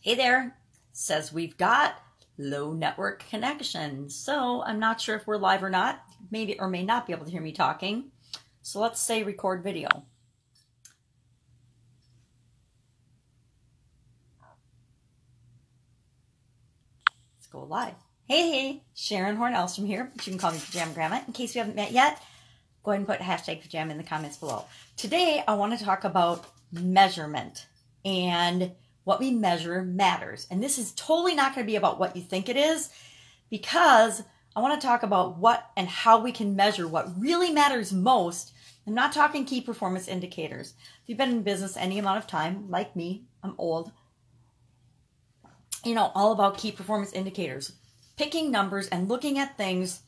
Hey there, says we've got low network connection. So I'm not sure if we're live or not. Maybe or may not be able to hear me talking. So let's say record video. Let's go live. Hey, hey, Sharon Horn Elstrom here, but you can call me Pajama Grandma. In case we haven't met yet, go ahead and put hashtag pajama in the comments below. Today, I want to talk about measurement and what we measure matters. And this is totally not going to be about what you think it is because I want to talk about what and how we can measure what really matters most. I'm not talking key performance indicators. If you've been in business any amount of time, like me, I'm old, you know, all about key performance indicators, picking numbers and looking at things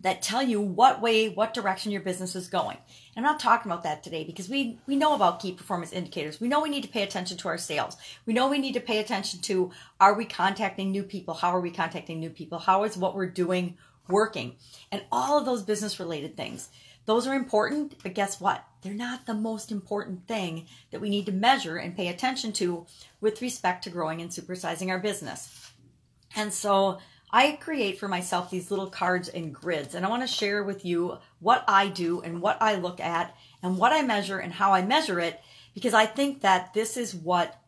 that tell you what way, what direction your business is going. And I'm not talking about that today because we we know about key performance indicators. We know we need to pay attention to our sales. We know we need to pay attention to are we contacting new people? How are we contacting new people? How is what we're doing working? And all of those business related things. Those are important, but guess what? They're not the most important thing that we need to measure and pay attention to with respect to growing and supersizing our business. And so I create for myself these little cards and grids, and I want to share with you what I do and what I look at and what I measure and how I measure it because I think that this is what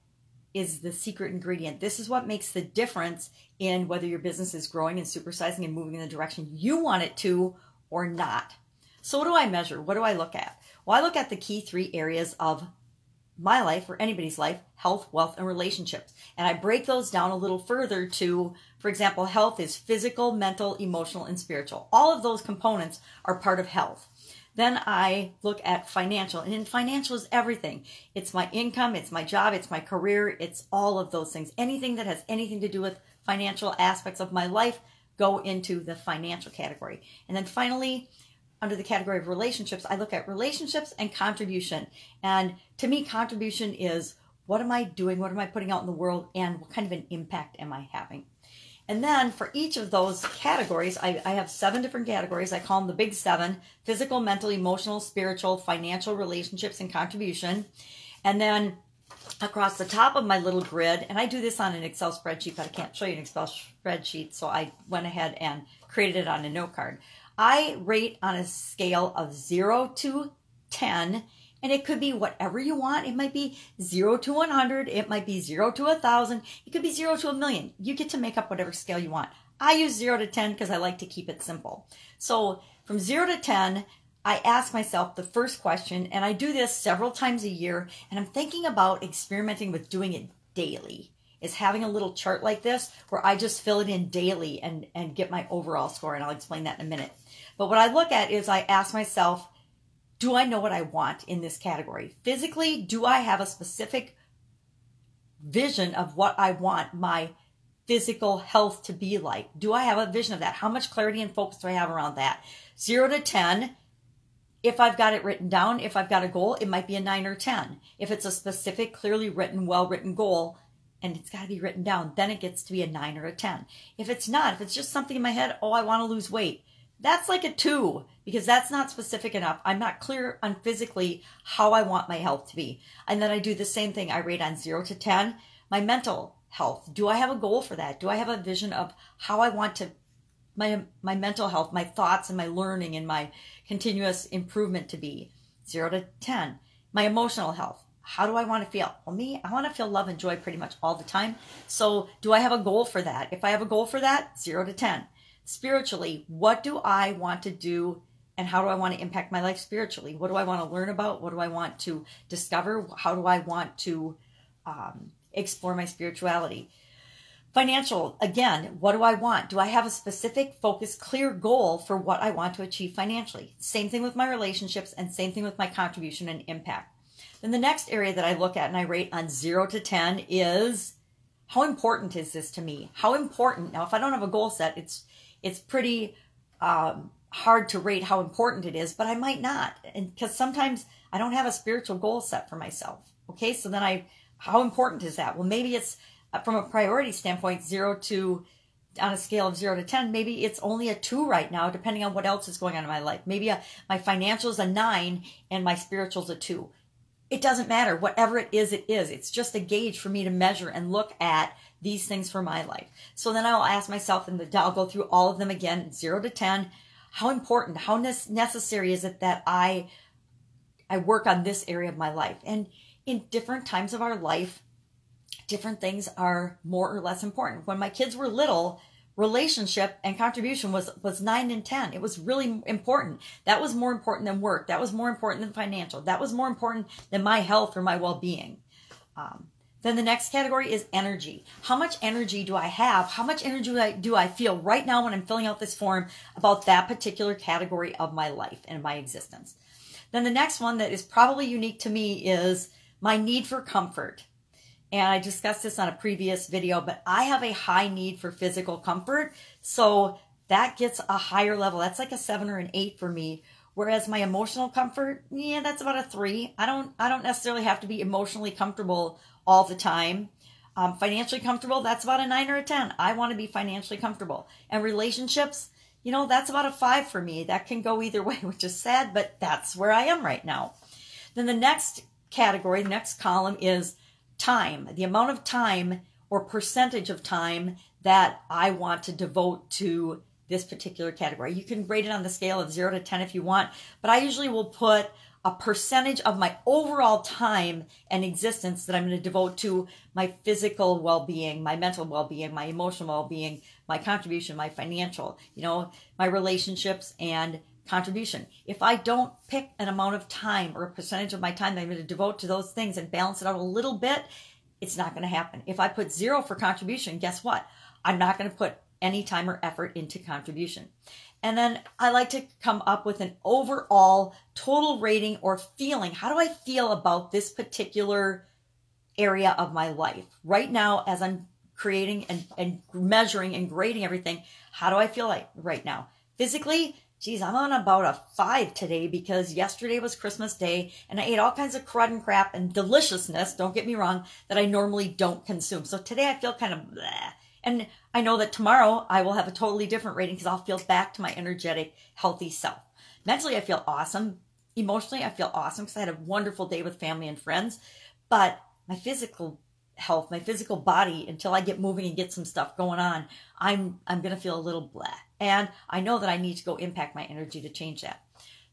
is the secret ingredient. This is what makes the difference in whether your business is growing and supersizing and moving in the direction you want it to or not. So, what do I measure? What do I look at? Well, I look at the key three areas of my life or anybody's life health, wealth, and relationships. And I break those down a little further to, for example, health is physical, mental, emotional, and spiritual. All of those components are part of health. Then I look at financial, and in financial is everything. It's my income, it's my job, it's my career, it's all of those things. Anything that has anything to do with financial aspects of my life go into the financial category. And then finally, under the category of relationships, I look at relationships and contribution. And to me, contribution is what am I doing? What am I putting out in the world? And what kind of an impact am I having? And then for each of those categories, I, I, have seven different categories. I call them the big seven physical, mental, emotional, spiritual, financial, relationships, and contribution. And then across the top of my little grid, and I do this on an Excel spreadsheet, but I can't show you an Excel spreadsheet. So I went ahead and created it on a note card. I rate on a scale of zero to 10 and it could be whatever you want. It might be zero to 100. It might be zero to a thousand. It could be zero to a million. You get to make up whatever scale you want. I use zero to 10 because I like to keep it simple. So from zero to 10, I ask myself the first question, and I do this several times a year, and I'm thinking about experimenting with doing it daily. Is having a little chart like this where I just fill it in daily and, and get my overall score, and I'll explain that in a minute. But what I look at is I ask myself, do I know what I want in this category? Physically, do I have a specific vision of what I want my physical health to be like? Do I have a vision of that? How much clarity and focus do I have around that? Zero to 10. If I've got it written down, if I've got a goal, it might be a nine or 10. If it's a specific, clearly written, well written goal, and it's got to be written down, then it gets to be a nine or a 10. If it's not, if it's just something in my head, oh, I want to lose weight, that's like a two because that's not specific enough. I'm not clear on physically how I want my health to be. And then I do the same thing. I rate on zero to 10. My mental health. Do I have a goal for that? Do I have a vision of how I want to my my mental health, my thoughts and my learning and my continuous improvement to be? Zero to 10. My emotional health. How do I want to feel? Well, me, I want to feel love and joy pretty much all the time. So, do I have a goal for that? If I have a goal for that, zero to 10 spiritually, what do I want to do and how do I want to impact my life spiritually? What do I want to learn about? What do I want to discover? How do I want to um, explore my spirituality? Financial, again, what do I want? Do I have a specific, focused, clear goal for what I want to achieve financially? Same thing with my relationships and same thing with my contribution and impact. Then the next area that I look at and I rate on zero to 10 is how important is this to me? How important? Now, if I don't have a goal set, it's it's pretty um, hard to rate how important it is, but I might not. And because sometimes I don't have a spiritual goal set for myself. Okay. So then I, how important is that? Well, maybe it's uh, from a priority standpoint, zero to on a scale of zero to 10, maybe it's only a two right now, depending on what else is going on in my life. Maybe a, my financials a nine and my spirituals a two. It doesn't matter. Whatever it is, it is. It's just a gauge for me to measure and look at these things for my life. So then I'll ask myself, and I'll go through all of them again, zero to 10. How important, how necessary is it that I, I work on this area of my life? And in different times of our life, different things are more or less important. When my kids were little, relationship and contribution was was 9 and 10 it was really important. That was more important than work. That was more important than financial. That was more important than my health or my well-being. Um, then the next category is energy. How much energy do i have? How much energy do I, do I feel right now when i'm filling out this form about that particular category of my life and my existence? Then the next one that is probably unique to me is my need for comfort and I discussed this on a previous video, but I have a high need for physical comfort. So that gets a higher level. That's like a seven or an eight for me. Whereas my emotional comfort, yeah, that's about a three. I don't, I don't necessarily have to be emotionally comfortable all the time. Um, financially comfortable, that's about a nine or a 10. I want to be financially comfortable. And relationships, you know, that's about a five for me. That can go either way, which is sad, but that's where I am right now. Then the next category, the next column is time, the amount of time or percentage of time that I want to devote to this particular category. You can rate it on the scale of 0 to 10 if you want, but I usually will put a percentage of my overall time and existence that I'm going to devote to my physical well-being, my mental well-being, my emotional well-being, my contribution, my financial, you know, my relationships and contribution. If I don't pick an amount of time or a percentage of my time that I'm going to devote to those things and balance it out a little bit, it's not going to happen. If I put zero for contribution, guess what? I'm not going to put any time or effort into contribution. And then I like to come up with an overall total rating or feeling. How do I feel about this particular area of my life? Right now, as I'm creating and, and measuring and grading everything, how do I feel like right now? Physically, geez, I'm on about a five today because yesterday was Christmas Day and I ate all kinds of crud and crap and deliciousness, don't get me wrong, that I normally don't consume. So today I feel kind of bleh. And I know that tomorrow I will have a totally different rating because I'll feel back to my energetic, healthy self. Mentally, I feel awesome. Emotionally, I feel awesome because I had a wonderful day with family and friends. But my physical health, my physical body, until I get moving and get some stuff going on, I'm I'm gonna feel a little blah. And I know that I need to go impact my energy to change that.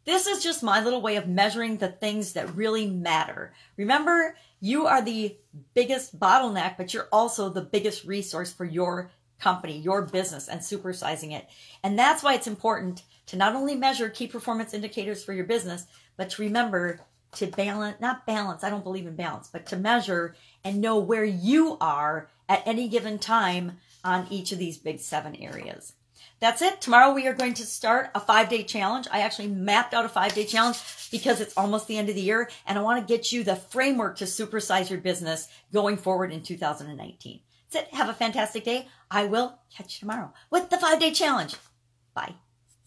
This is just my little way of measuring the things that really matter. Remember, you are the biggest bottleneck, but you're also the biggest resource for your company, your business, and supersizing it. And that's why it's important to not only measure key performance indicators for your business, but to remember to balance, not balance, I don't believe in balance, but to measure and know where you are at any given time on each of these big seven areas. That's it. Tomorrow we are going to start a five day challenge. I actually mapped out a five day challenge because it's almost the end of the year and I want to get you the framework to supersize your business going forward in 2019. That's it. Have a fantastic day. I will catch you tomorrow with the five day challenge. Bye.